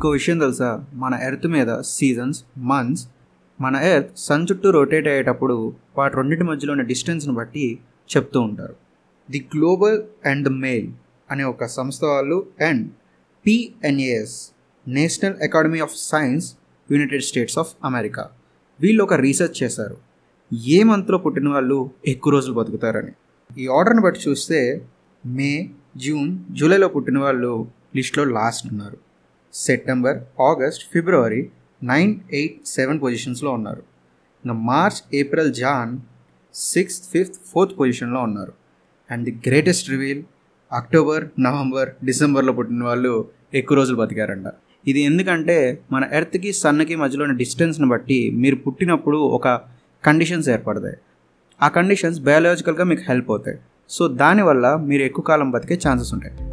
ఇంకో విషయం తెలుసా? మన ఎర్త్ మీద సీజన్స్ మంత్స్ మన ఎర్త్ సన్ చుట్టూ రొటేట్ అయ్యేటప్పుడు వాటి రెండింటి మధ్యలో ఉన్న డిస్టెన్స్ని బట్టి చెప్తూ ఉంటారు. The global and the mail అనే ఒక సంస్థ వాళ్ళు and PNAS National Academy of Science United States of America. వీళ్ళు ఒక రీసెర్చ్ చేశారు. ఏ మంత్లో పుట్టిన వాళ్ళు ఎక్కువ రోజులు బతుకుతారని. ఈ ఆర్డర్ని బట్టి చూస్తే మే జూన్ జూలైలో పుట్టిన వాళ్ళు లిస్ట్లో లాస్ట్ ఉన్నారు. September August February nine eight seven పొజిషన్స్లో ఉన్నారు. ఇంకా March April Jan sixth fifth fourth పొజిషన్లో ఉన్నారు. And the greatest reveal October November డిసెంబర్లో పుట్టిన వాళ్ళు ఎక్కువ రోజులు బతికారంట. ఇది ఎందుకంటే మన ఎర్త్కి సన్కి మధ్యలో ఉన్న డిస్టెన్స్ని బట్టి మీరు పుట్టినప్పుడు ఒక కండిషన్స్ ఏర్పడతాయి. ఆ కండిషన్స్ బయాలజికల్గా మీకు హెల్ప్ అవుతాయి. సో దానివల్ల మీరు ఎక్కువ కాలం బతికే ఛాన్సెస్ ఉంటాయి.